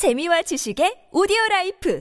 재미와 지식의 오디오 life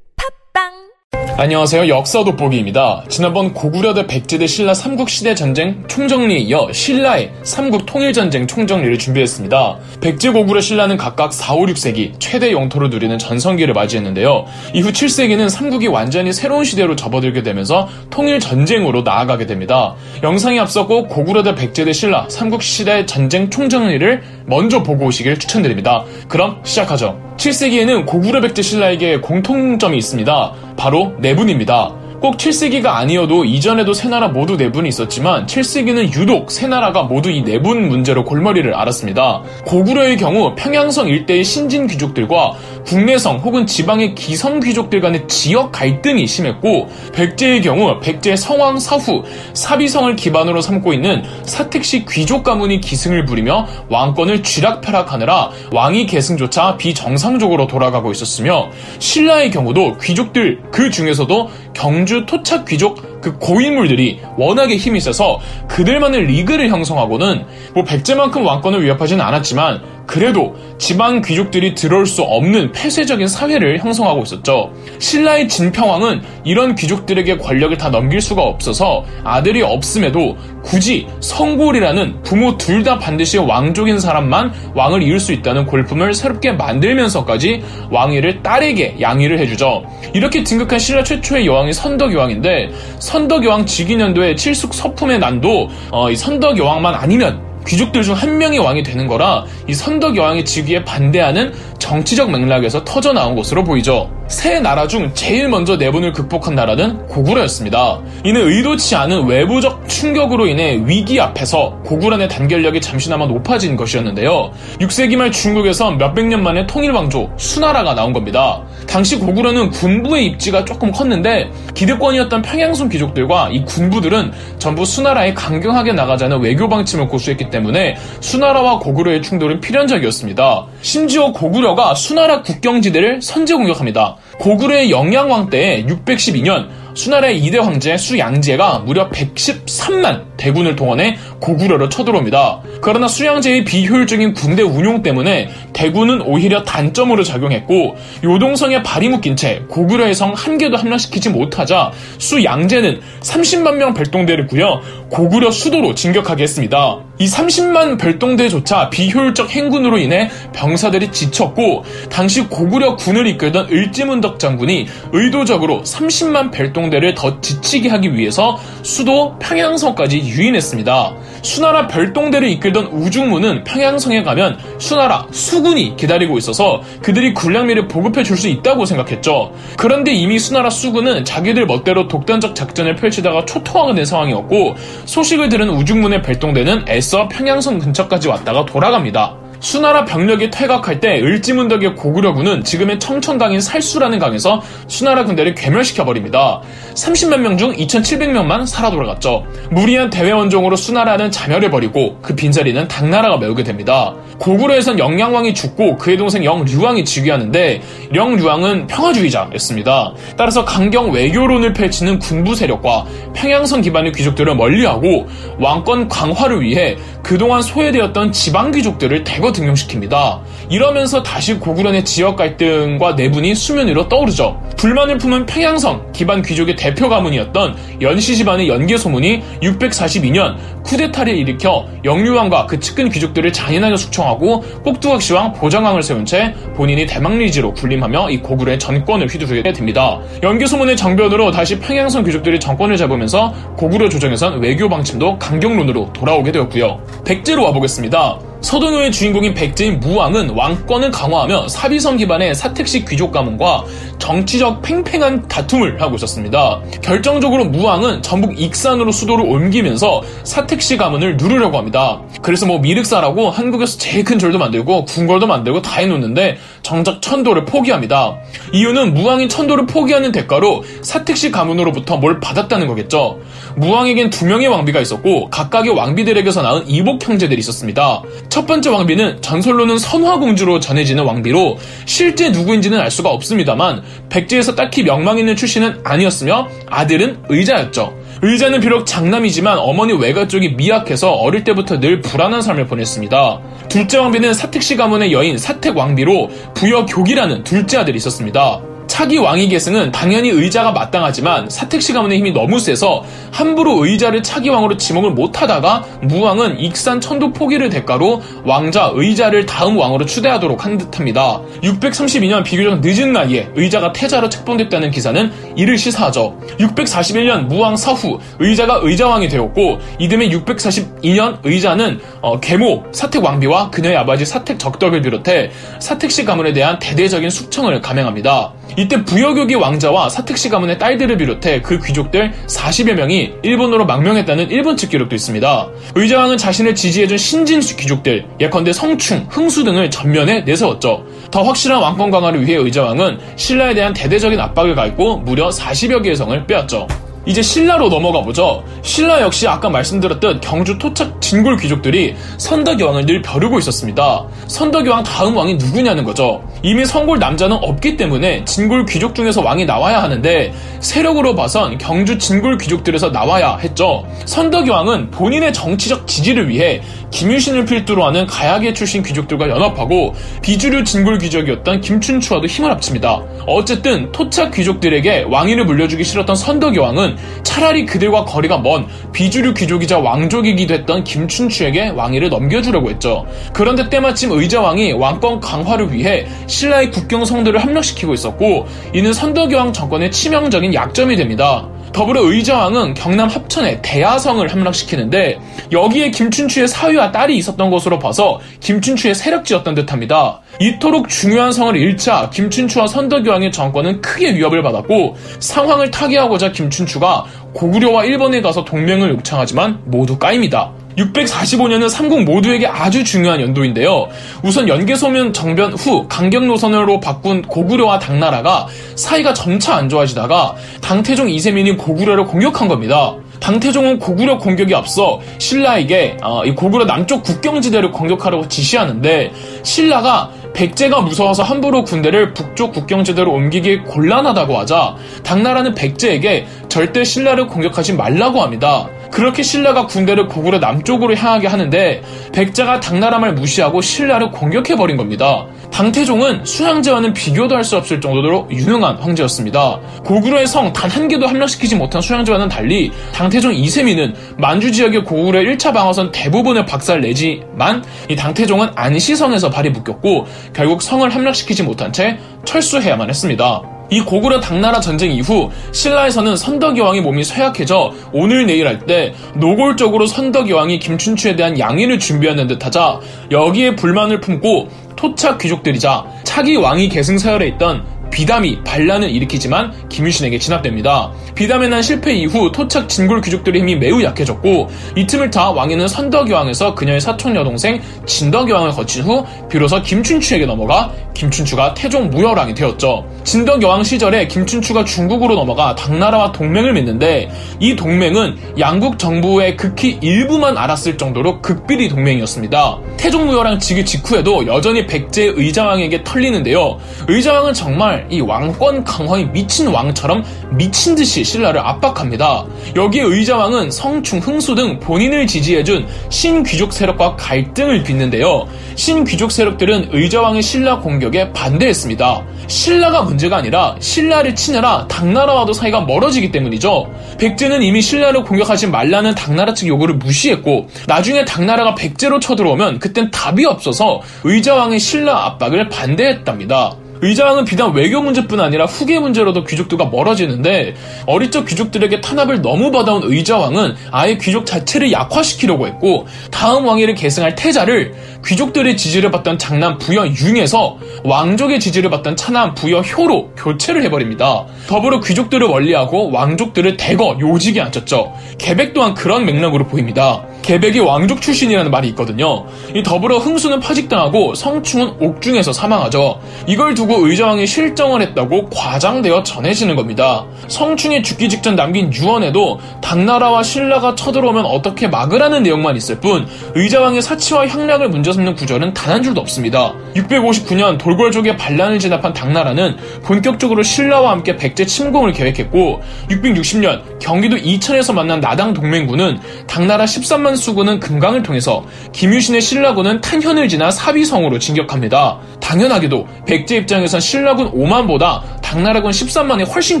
팟빵 안녕하세요. 역사 돋보기입니다. 지난번 고구려대 백제대 신라 삼국 시대 전쟁 총정리에 이어 신라의 삼국 통일 전쟁 총정리를 준비했습니다. 백제 고구려 신라는 각각 4, 5, 6세기 최대 영토를 누리는 전성기를 맞이했는데요. 이후 7세기는 삼국이 완전히 새로운 시대로 접어들게 되면서 통일 전쟁으로 나아가게 됩니다. 영상에 앞서 고구려대 백제대 신라 삼국 시대 전쟁 총정리를 먼저 보고 오시길 추천드립니다. 그럼 시작하죠. 7세기에는 고구려 백제 신라에게 공통점이 있습니다. 바로 내분입니다. 꼭 7세기가 아니어도 이전에도 세 나라 모두 내분이 있었지만 7세기는 유독 세 나라가 모두 이 내분 문제로 골머리를 앓았습니다. 고구려의 경우 평양성 일대의 신진 귀족들과 국내성 혹은 지방의 기성 귀족들 간의 지역 갈등이 심했고 백제의 경우 백제 성왕 사후 사비성을 기반으로 삼고 있는 사택시 귀족 가문이 기승을 부리며 왕권을 쥐락펴락하느라 왕위 계승조차 비정상적으로 돌아가고 있었으며 신라의 경우도 귀족들 그 중에서도 경주 토착 귀족 그 고인물들이 워낙에 힘이 있어서 그들만의 리그를 형성하고는 뭐 백제만큼 왕권을 위협하지는 않았지만 그래도 지방 귀족들이 들어올 수 없는 폐쇄적인 사회를 형성하고 있었죠. 신라의 진평왕은 이런 귀족들에게 권력을 다 넘길 수가 없어서 아들이 없음에도 굳이 성골이라는 부모 둘 다 반드시 왕족인 사람만 왕을 이을 수 있다는 골품을 새롭게 만들면서까지 왕위를 딸에게 양위를 해주죠. 이렇게 등극한 신라 최초의 여왕이 선덕여왕인데 선덕여왕 직위년도에 칠숙 서품의 난도 어, 이 선덕여왕만 아니면 귀족들 중 한 명이 왕이 되는 거라 이 선덕 여왕의 즉위에 반대하는 정치적 맥락에서 터져 나온 것으로 보이죠. 세 나라 중 제일 먼저 내분을 극복한 나라는 고구려였습니다. 이는 의도치 않은 외부적 충격으로 인해 위기 앞에서 고구려의 단결력이 잠시나마 높아진 것이었는데요. 6세기 말 중국에서 몇백 년 만에 통일왕조 수나라가 나온 겁니다. 당시 고구려는 군부의 입지가 조금 컸는데 기득권이었던 평양성 귀족들과 이 군부들은 전부 수나라에 강경하게 나가자는 외교 방침을 고수했기 때문에 수나라와 고구려의 충돌은 필연적이었습니다. 심지어 고구려가 수나라 국경지대를 선제 공격합니다. 고구려의 영양왕 때에 612년 수나라의 2대 황제 수양제가 무려 113만 대군을 동원해 고구려로 쳐들어옵니다. 그러나 수양제의 비효율적인 군대 운용 때문에 대군은 오히려 단점으로 작용했고 요동성에 발이 묶인 채 고구려의 성 한 개도 함락시키지 못하자 수양제는 30만 명 별동대를 구려 고구려 수도로 진격하게 했습니다. 이 30만 별동대조차 비효율적 행군으로 인해 병사들이 지쳤고 당시 고구려 군을 이끌던 을지문덕 장군이 의도적으로 30만 별동대를 더 지치게 하기 위해서 수도 평양성까지 유인했습니다. 수나라 별동대를 이끌던 우중무는 평양성에 가면 수나라 수군이 기다리고 있어서 그들이 군량미를 보급해 줄 수 있다고 생각했죠. 그런데 이미 수나라 수군은 자기들 멋대로 독단적 작전을 펼치다가 초토화가 된 상황이었고 소식을 들은 우중문의 별동대는 애써 평양성 근처까지 왔다가 돌아갑니다. 수나라 병력이 퇴각할 때 을지문덕의 고구려군은 지금의 청천강인 살수라는 강에서 수나라 군대를 괴멸시켜버립니다. 30만 명 중 2,700명만 살아 돌아갔죠. 무리한 대외원종으로 수나라는 자멸해버리고 그 빈자리는 당나라가 메우게 됩니다. 고구려에선 영양왕이 죽고 그의 동생 영류왕이 즉위하는데 영류왕은 평화주의자였습니다. 따라서 강경 외교론을 펼치는 군부 세력과 평양성 기반의 귀족들을 멀리하고 왕권 강화를 위해 그동안 소외되었던 지방 귀족들을 대거 등용시킵니다. 이러면서 다시 고구려의 지역 갈등과 내분이 수면 위로 떠오르죠. 불만을 품은 평양성 기반 귀족의 대표 가문이었던 연씨 집안의 연개소문이 642년 쿠데타를 일으켜 영류왕과 그 측근 귀족들을 잔인하게 숙청하고 꼭두각시왕 보장왕을 세운 채 본인이 대막리지로 군림하며 이 고구려의 전권을 휘두르게 됩니다. 연개소문의 정변으로 다시 평양성 귀족들이 정권을 잡으면서 고구려 조정에선 외교 방침도 강경론으로 돌아오게 되었고요. 백제로 와보겠습니다. 서동요의 주인공인 백제인 무왕은 왕권을 강화하며 사비성 기반의 사택씨 귀족 가문과 정치적 팽팽한 다툼을 하고 있었습니다. 결정적으로 무왕은 전북 익산으로 수도를 옮기면서 사택시 가문을 누르려고 합니다. 그래서 뭐 미륵사라고 한국에서 제일 큰 절도 만들고 궁궐도 만들고 다 해놓는데 정작 천도를 포기합니다. 이유는 무왕이 천도를 포기하는 대가로 사택시 가문으로부터 뭘 받았다는 거겠죠. 무왕에겐 두 명의 왕비가 있었고 각각의 왕비들에게서 낳은 이복 형제들이 있었습니다. 첫 번째 왕비는 전설로는 선화공주로 전해지는 왕비로 실제 누구인지는 알 수가 없습니다만 백제에서 딱히 명망 있는 출신은 아니었으며 아들은 의자였죠. 의자는 비록 장남이지만 어머니 외가 쪽이 미약해서 어릴 때부터 늘 불안한 삶을 보냈습니다. 둘째 왕비는 사택시 가문의 여인 사택 왕비로 부여 교기라는 둘째 아들이 있었습니다. 차기 왕위 계승은 당연히 의자가 마땅하지만 사택시 가문의 힘이 너무 세서 함부로 의자를 차기 왕으로 지목을 못하다가 무왕은 익산 천도 포기를 대가로 왕자 의자를 다음 왕으로 추대하도록 한 듯합니다. 632년 비교적 늦은 나이에 의자가 태자로 책봉됐다는 기사는 이를 시사하죠. 641년 무왕 사후 의자가 의자왕이 되었고 이듬해 642년 의자는 어, 계모 사택 왕비와 그녀의 아버지 사택 적덕을 비롯해 사택시 가문에 대한 대대적인 숙청을 감행합니다. 이때 부여교기 왕자와 사택시 가문의 딸들을 비롯해 그 귀족들 40여 명이 일본으로 망명했다는 일본 측 기록도 있습니다. 의자왕은 자신을 지지해준 신진 귀족들, 예컨대 성충, 흥수 등을 전면에 내세웠죠. 더 확실한 왕권 강화를 위해 의자왕은 신라에 대한 대대적인 압박을 가했고 무려 40여 개의 성을 빼앗죠. 이제 신라로 넘어가 보죠. 신라 역시 아까 말씀드렸듯 경주 토착 진골 귀족들이 선덕여왕을 늘 벼르고 있었습니다. 선덕여왕 다음 왕이 누구냐는 거죠. 이미 선골 남자는 없기 때문에 진골 귀족 중에서 왕이 나와야 하는데 세력으로 봐선 경주 진골 귀족들에서 나와야 했죠. 선덕여왕은 본인의 정치적 지지를 위해 김유신을 필두로 하는 가야계 출신 귀족들과 연합하고 비주류 진골 귀족이었던 김춘추와도 힘을 합칩니다. 어쨌든 토착 귀족들에게 왕위를 물려주기 싫었던 선덕여왕은 차라리 그들과 거리가 먼 비주류 귀족이자 왕족이기도 했던 김춘추에게 왕위를 넘겨주려고 했죠. 그런데 때마침 의자왕이 왕권 강화를 위해 신라의 국경 성들을 함락시키고 있었고 이는 선덕여왕 정권의 치명적인 약점이 됩니다. 더불어 의자왕은 경남 합천에 대야성을 함락시키는데 여기에 김춘추의 사위와 딸이 있었던 것으로 봐서 김춘추의 세력지였던 듯합니다. 이토록 중요한 성을 잃자 김춘추와 선덕여왕의 정권은 크게 위협을 받았고 상황을 타개하고자 김춘추가 고구려와 일본에 가서 동맹을 요청하지만 모두 까입니다. 645년은 삼국 모두에게 아주 중요한 연도인데요. 우선 연개소면 정변 후 강경 노선으로 바꾼 고구려와 당나라가 사이가 점차 안 좋아지다가 당태종 이세민이 고구려를 공격한 겁니다. 당태종은 고구려 공격이 앞서 신라에게 어, 이 고구려 남쪽 국경지대를 공격하라고 지시하는데 신라가 백제가 무서워서 함부로 군대를 북쪽 국경지대로 옮기기 곤란하다고 하자 당나라는 백제에게 절대 신라를 공격하지 말라고 합니다. 그렇게 신라가 군대를 고구려 남쪽으로 향하게 하는데 백제가 당나라 말 무시하고 신라를 공격해버린 겁니다. 당태종은 수양제와는 비교도 할 수 없을 정도로 유능한 황제였습니다. 고구려의 성 단 한 개도 함락시키지 못한 수양제와는 달리 당태종 이세민은 만주 지역의 고구려 1차 방어선 대부분을 박살내지만 이 당태종은 안시성에서 발이 묶였고 결국 성을 함락시키지 못한 채 철수해야만 했습니다. 이 고구려 당나라 전쟁 이후 신라에서는 선덕여왕의 몸이 쇠약해져 오늘 내일 할 때 노골적으로 선덕여왕이 김춘추에 대한 양해를 준비하는 듯하자 여기에 불만을 품고 토착 귀족들이자 차기 왕위 계승 서열에 있던 비담이 반란을 일으키지만 김유신에게 진압됩니다. 비담의 난 실패 이후 토착 진골 귀족들의 힘이 매우 약해졌고 이 틈을 타 왕위는 선덕여왕에서 그녀의 사촌 여동생 진덕여왕을 거친 후 비로소 김춘추에게 넘어가 김춘추가 태종 무열왕이 되었죠. 진덕여왕 시절에 김춘추가 중국으로 넘어가 당나라와 동맹을 맺는데 이 동맹은 양국 정부의 극히 일부만 알았을 정도로 극비리 동맹이었습니다. 태종 무열왕 즉위 직후에도 여전히 백제 의자왕에게 털리는데요. 의자왕은 정말 이 왕권 강화에 미친 왕처럼 미친 듯이 신라를 압박합니다. 여기에 의자왕은 성충, 흥수 등 본인을 지지해준 신귀족 세력과 갈등을 빚는데요. 신귀족 세력들은 의자왕의 신라 공격에 반대했습니다. 신라가 문제가 아니라 신라를 치느라 당나라와도 사이가 멀어지기 때문이죠. 백제는 이미 신라를 공격하지 말라는 당나라 측 요구를 무시했고 나중에 당나라가 백제로 쳐들어오면 그땐 답이 없어서 의자왕의 신라 압박을 반대했답니다. 의자왕은 비단 외교 문제뿐 아니라 후계 문제로도 귀족들과 멀어지는데 어릴 적 귀족들에게 탄압을 너무 받아온 의자왕은 아예 귀족 자체를 약화시키려고 했고 다음 왕위를 계승할 태자를 귀족들의 지지를 받던 장남 부여 융에서 왕족의 지지를 받던 차남 부여 효로 교체를 해버립니다. 더불어 귀족들을 원리하고 왕족들을 대거 요직에 앉혔죠. 계백 또한 그런 맥락으로 보입니다. 개백이 왕족 출신이라는 말이 있거든요. 이 더불어 흥수는 파직당하고 성충은 옥중에서 사망하죠. 이걸 두고 의자왕이 실정을 했다고 과장되어 전해지는 겁니다. 성충이 죽기 직전 남긴 유언에도 당나라와 신라가 쳐들어오면 어떻게 막으라는 내용만 있을 뿐 의자왕의 사치와 향락을 문제 삼는 구절은 단 한 줄도 없습니다. 659년 돌궐족의 반란을 진압한 당나라는 본격적으로 신라와 함께 백제 침공을 계획했고 660년 경기도 이천에서 만난 나당 동맹군은 당나라 13만 수군은 금강을 통해서 김유신의 신라군은 탄현을 지나 사비성으로 진격합니다. 당연하게도 백제 입장에선 신라군 5만보다 당나라군 13만이 훨씬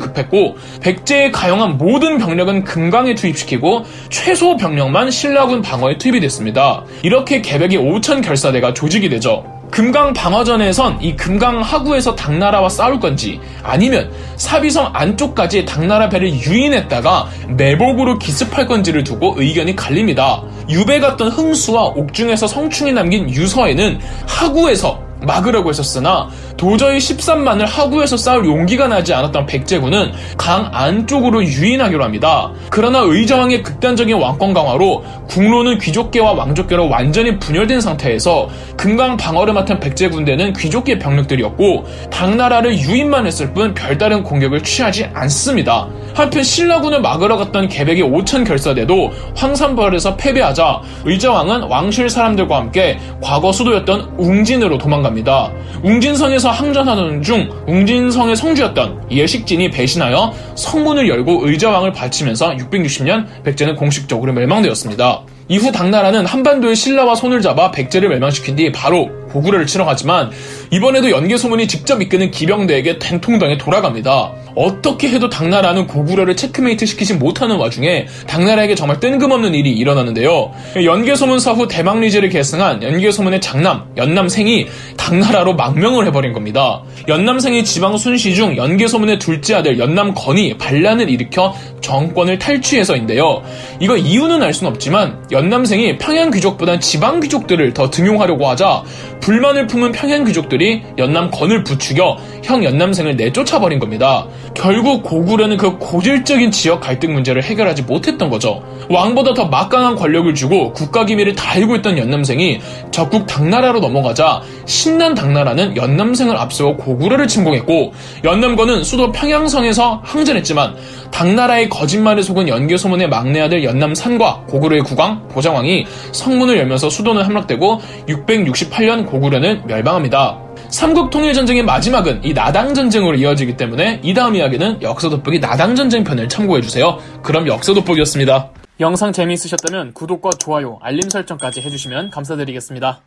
급했고 백제에 가용한 모든 병력은 금강에 투입시키고 최소 병력만 신라군 방어에 투입이 됐습니다. 이렇게 개백의 5천 결사대가 조직이 되죠. 금강 방어전에선 이 금강 하구에서 당나라와 싸울 건지 아니면 사비성 안쪽까지 당나라 배를 유인했다가 내복으로 기습할 건지를 두고 의견이 갈립니다. 유배 갔던 흥수와 옥중에서 성충이 남긴 유서에는 하구에서 막으려고 했었으나 도저히 13만을 하구에서 싸울 용기가 나지 않았던 백제군은 강 안쪽으로 유인하기로 합니다. 그러나 의저왕의 극단적인 왕권 강화로 국로는 귀족계와 왕족계로 완전히 분열된 상태에서 금강 방어를 맡은 백제 군대는 귀족계 병력들이었고 당나라를 유인만 했을 뿐 별다른 공격을 취하지 않습니다. 한편 신라군을 막으러 갔던 개백의 5천 결사대도 황산벌에서 패배하자 의자왕은 왕실 사람들과 함께 과거 수도였던 웅진으로 도망갑니다. 웅진성에서 항전하던 중 웅진성의 성주였던 예식진이 배신하여 성문을 열고 의자왕을 바치면서 660년 백제는 공식적으로 멸망되었습니다. 이후 당나라는 한반도의 신라와 손을 잡아 백제를 멸망시킨 뒤 바로 고구려를 치러 가지만 이번에도 연개 소문이 직접 이끄는 기병대에게 된통당에 돌아갑니다. 어떻게 해도 당나라는 고구려를 체크메이트 시키지 못하는 와중에 당나라에게 정말 뜬금없는 일이 일어나는데요. 연개소문 사 후 대망리제를 계승한 연개소문의 장남 연남생이 당나라로 망명을 해버린 겁니다. 연남생이 지방 순시 중 연개소문의 둘째 아들 연남건이 반란을 일으켜 정권을 탈취해서인데요. 이거 이유는 알 수는 없지만 연남생이 평양 귀족보단 지방 귀족들을 더 등용하려고 하자 불만을 품은 평양 귀족들이 연남건을 부추겨 형 연남생을 내쫓아버린 겁니다. 결국 고구려는 그 고질적인 지역 갈등 문제를 해결하지 못했던 거죠. 왕보다 더 막강한 권력을 주고 국가 기밀을 다 알고 있던 연남생이 적국 당나라로 넘어가자 신난 당나라는 연남생을 앞세워 고구려를 침공했고 연남건은 수도 평양성에서 항전했지만 당나라의 거짓말을 속은 연개소문의 막내 아들 연남산과 고구려의 국왕 보장왕이 성문을 열면서 수도는 함락되고 668년 고구려는 멸망합니다. 삼국통일전쟁의 마지막은 이 나당전쟁으로 이어지기 때문에 이 다음 이야기는 역사 돋보기 나당전쟁 편을 참고해주세요. 그럼 역사 돋보기였습니다. 영상 재미있으셨다면 구독과 좋아요, 알림 설정까지 해주시면 감사드리겠습니다.